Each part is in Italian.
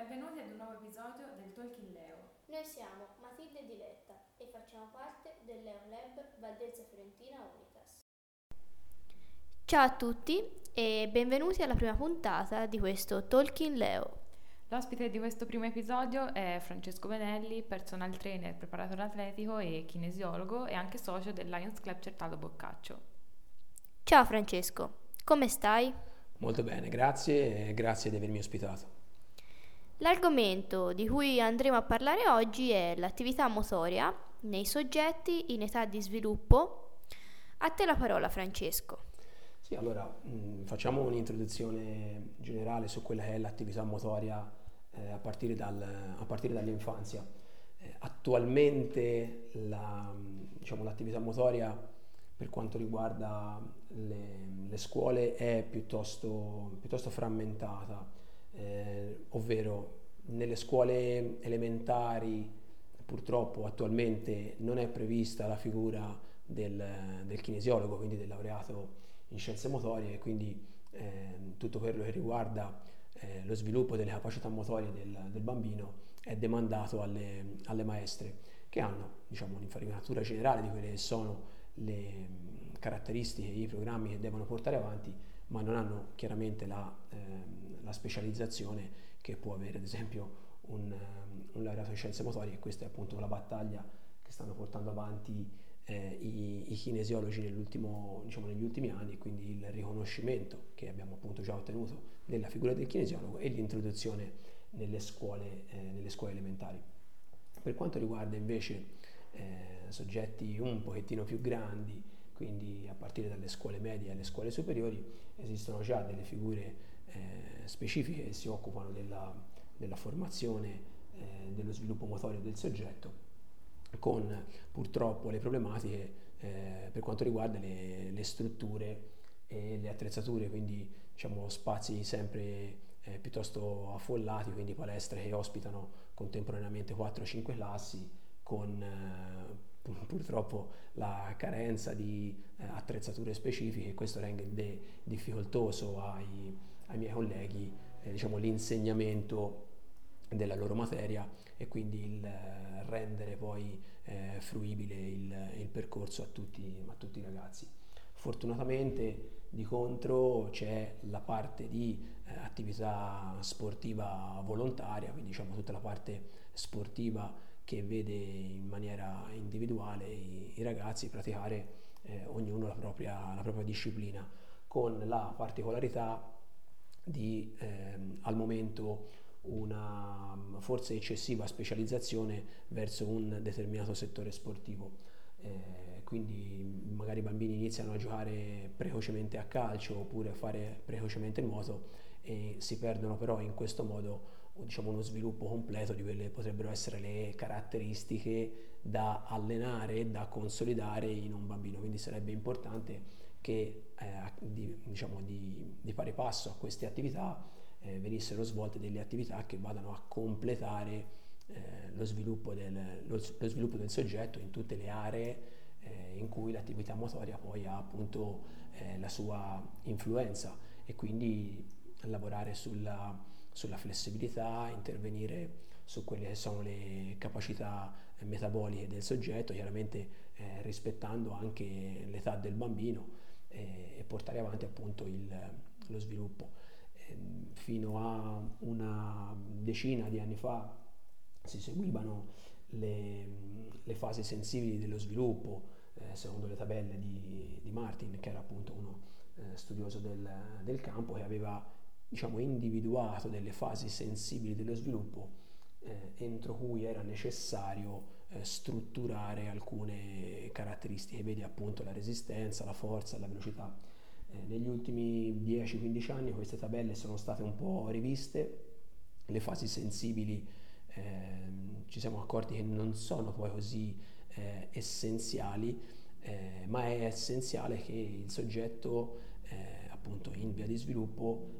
benvenuti ad un nuovo episodio del Talking Leo. Noi siamo Matilde e Diletta e facciamo parte del Leo Lab Valdelsa Fiorentina Unitas. Ciao a tutti e benvenuti alla prima puntata di questo Talking Leo. L'ospite di questo primo episodio è Francesco Benelli, personal trainer, preparatore atletico e kinesiologo e anche socio del Lions Club Certaldo Boccaccio. Ciao Francesco, come stai? Molto bene, grazie e grazie di avermi ospitato. L'argomento di cui andremo a parlare oggi è l'attività motoria nei soggetti in età di sviluppo. A te la parola Francesco. Sì, allora mh, mm, facciamo un'introduzione generale su quella che è l'attività motoria eh, a, partire dal, a, partire dall'infanzia. Eh, attualmente la, diciamo, l'attività motoria per quanto riguarda le, le scuole è piuttosto, piuttosto frammentata eh, ovvero nelle scuole elementari purtroppo attualmente non è prevista la figura del, del kinesiologo, quindi del laureato in scienze motorie, quindi eh, tutto quello che riguarda eh, lo sviluppo delle capacità motorie del, del bambino è demandato alle, alle, maestre che hanno diciamo, un'infarinatura generale di quelle che sono le caratteristiche, i programmi che devono portare avanti, ma non hanno chiaramente la, eh, la specializzazione che può avere ad esempio un, ehm, un laureato in scienze motorie e questa è appunto la battaglia che stanno portando avanti eh, i, i, kinesiologi diciamo, negli ultimi anni quindi il riconoscimento che abbiamo appunto già ottenuto nella figura del kinesiologo e l'introduzione nelle scuole, eh, nelle scuole elementari. Per quanto riguarda invece eh, soggetti un pochettino più grandi, quindi a partire dalle scuole medie alle scuole superiori, esistono già delle figure eh, specifiche che si occupano della, della formazione, eh, dello sviluppo motorio del soggetto, con purtroppo le problematiche eh, per quanto riguarda le, le, strutture e le attrezzature, quindi diciamo, spazi sempre eh, piuttosto affollati, quindi palestre che ospitano contemporaneamente 4-5 classi con eh, purtroppo la carenza di attrezzature specifiche, questo rende difficoltoso ai, ai miei colleghi eh, diciamo, l'insegnamento della loro materia e quindi il eh, rendere poi eh, fruibile il, il percorso a tutti, a tutti, i ragazzi. Fortunatamente di contro c'è la parte di eh, attività sportiva volontaria, quindi diciamo tutta la parte sportiva che vede in maniera individuale i, i ragazzi praticare eh, ognuno la propria, la propria, disciplina, con la particolarità di ehm, al momento una forse eccessiva specializzazione verso un determinato settore sportivo. Eh, quindi magari i bambini iniziano a giocare precocemente a calcio oppure a fare precocemente nuoto e si perdono però in questo modo diciamo, uno sviluppo completo di quelle che potrebbero essere le caratteristiche da allenare e da consolidare in un bambino. Quindi sarebbe importante che eh, di, diciamo, di, di, pari passo a queste attività eh, venissero svolte delle attività che vadano a completare eh, lo, sviluppo del, lo, lo, sviluppo del, soggetto in tutte le aree eh, in cui l'attività motoria poi ha appunto eh, la sua influenza. E quindi lavorare sulla sulla flessibilità, intervenire su quelle che sono le capacità metaboliche del soggetto, chiaramente eh, rispettando anche l'età del bambino e portare avanti appunto il, lo sviluppo. Eh, fino a una decina di anni fa si seguivano le, le fasi sensibili dello sviluppo eh, secondo le tabelle di, di, Martin, che era appunto uno eh, studioso del, del campo che aveva diciamo, individuato delle fasi sensibili dello sviluppo eh, entro cui era necessario eh, strutturare alcune caratteristiche, vedi appunto la resistenza, la forza, la velocità. Eh, negli ultimi 10-15 anni queste tabelle sono state un po' riviste, le fasi sensibili ehm, ci siamo accorti che non sono poi così eh, essenziali, eh, ma è essenziale che il soggetto eh, appunto in via di sviluppo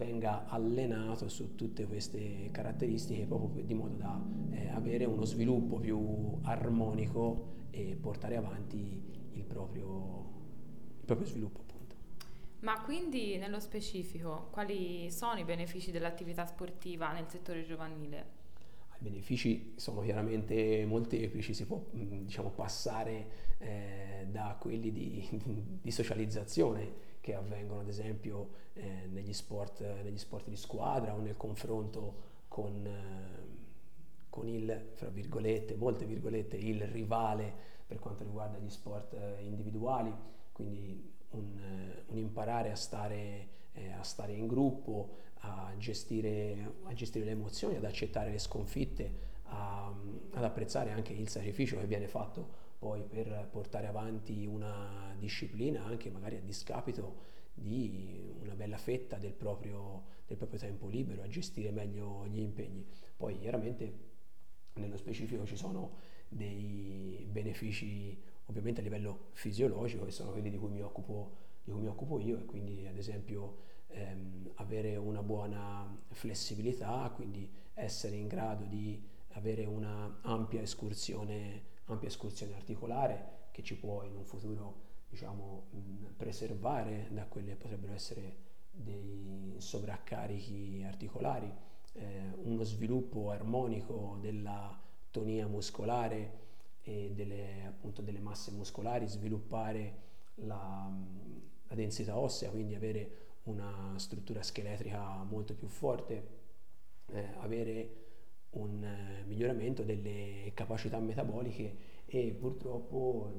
venga allenato su tutte queste caratteristiche proprio di modo da eh, avere uno sviluppo più armonico e portare avanti il proprio, il proprio sviluppo appunto. Ma quindi nello specifico, quali sono i benefici dell'attività sportiva nel settore giovanile? I benefici sono chiaramente molteplici, si può diciamo, passare eh, da quelli di, di, socializzazione che avvengono ad esempio eh, negli, sport, negli, sport, di squadra o nel confronto con, eh, con il, fra virgolette, molte virgolette, il rivale per quanto riguarda gli sport eh, individuali, quindi un, eh, un imparare a stare, eh, a stare, in gruppo, a gestire, a gestire, le emozioni, ad accettare le sconfitte, a, ad apprezzare anche il sacrificio che viene fatto poi per portare avanti una disciplina anche magari a discapito di una bella fetta del proprio, del proprio tempo libero, a gestire meglio gli impegni. Poi chiaramente nello specifico ci sono dei benefici ovviamente a livello fisiologico che sono quelli di cui mi occupo, cui mi occupo io e quindi ad esempio ehm, avere una buona flessibilità, quindi essere in grado di avere una ampia escursione, ampia escursione articolare che ci può in un futuro diciamo, mh, preservare da quelli che potrebbero essere dei sovraccarichi articolari, eh, uno sviluppo armonico della tonia muscolare e delle, appunto, delle masse muscolari, sviluppare la, la densità ossea, quindi avere una struttura scheletrica molto più forte, eh, avere un eh, miglioramento delle capacità metaboliche e purtroppo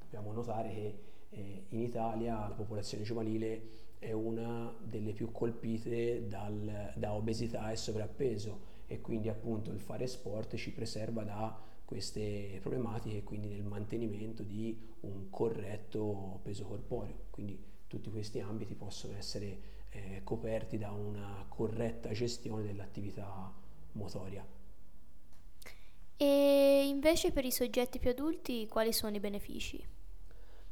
dobbiamo notare che eh, in Italia la popolazione giovanile è una delle più colpite dal, da obesità e sovrappeso e quindi appunto il fare sport ci preserva da queste problematiche e quindi nel mantenimento di un corretto peso corporeo. Quindi tutti questi ambiti possono essere eh, coperti da una corretta gestione dell'attività motoria. E invece per i soggetti più adulti quali sono i benefici?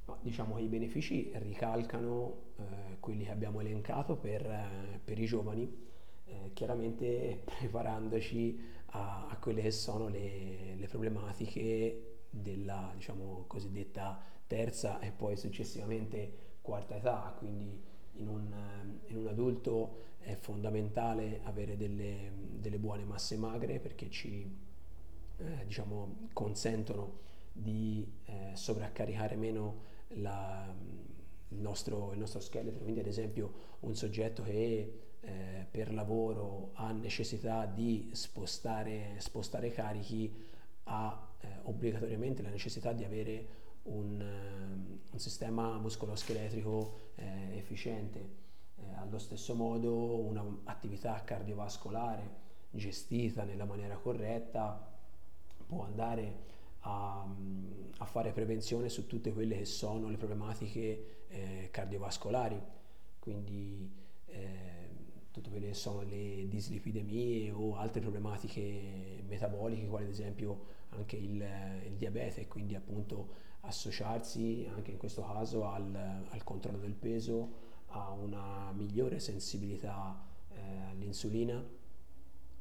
No, diciamo che i benefici ricalcano eh, quelli che abbiamo elencato per, eh, per i giovani, eh, chiaramente preparandoci a, a, quelle che sono le, le problematiche della diciamo, cosiddetta terza e poi successivamente quarta età, quindi in un, in un adulto è fondamentale avere delle, delle, buone masse magre perché ci eh, diciamo, consentono di eh, sovraccaricare meno la, il, nostro, il, nostro, scheletro, quindi ad esempio un soggetto che eh, per lavoro ha necessità di spostare, spostare carichi ha eh, obbligatoriamente la necessità di avere un, ehm, un sistema muscoloscheletrico eh, efficiente. Eh, allo stesso modo un'attività cardiovascolare gestita nella maniera corretta può andare a, a, fare prevenzione su tutte quelle che sono le problematiche eh, cardiovascolari, quindi eh, tutte quelle che sono le dislipidemie o altre problematiche metaboliche, quali ad esempio anche il, il diabete, quindi appunto associarsi anche in questo caso al, al controllo del peso, a una migliore sensibilità eh, all'insulina,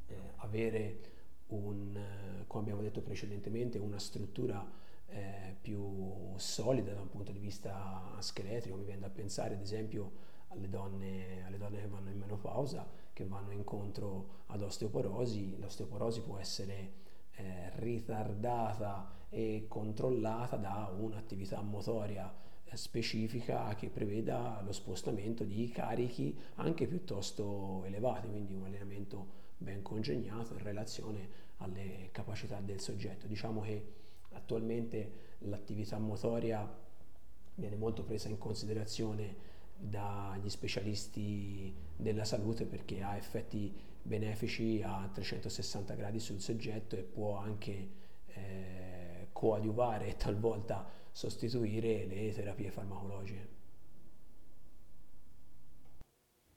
eh, avere un, come abbiamo detto precedentemente, una struttura eh, più solida da un punto di vista scheletrico, mi viene da pensare ad esempio alle donne, alle donne che vanno in menopausa, che vanno incontro ad osteoporosi, l'osteoporosi può essere eh, ritardata e controllata da un'attività motoria eh, specifica che preveda lo spostamento di carichi anche piuttosto elevati, quindi un allenamento ben congegnato in relazione alle capacità del soggetto. Diciamo che attualmente l'attività motoria viene molto presa in considerazione dagli specialisti della salute perché ha effetti benefici a 360 gradi sul soggetto e può anche eh, coadiuvare e talvolta sostituire le terapie farmacologiche.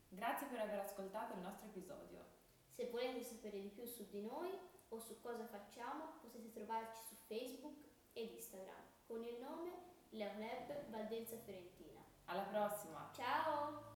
Grazie per aver ascoltato il nostro episodio. Se volete sapere di più su di noi o su cosa facciamo potete trovarci su Facebook ed Instagram con il nome Leoneb Valdenza Fiorentina. Alla prossima! Ciao!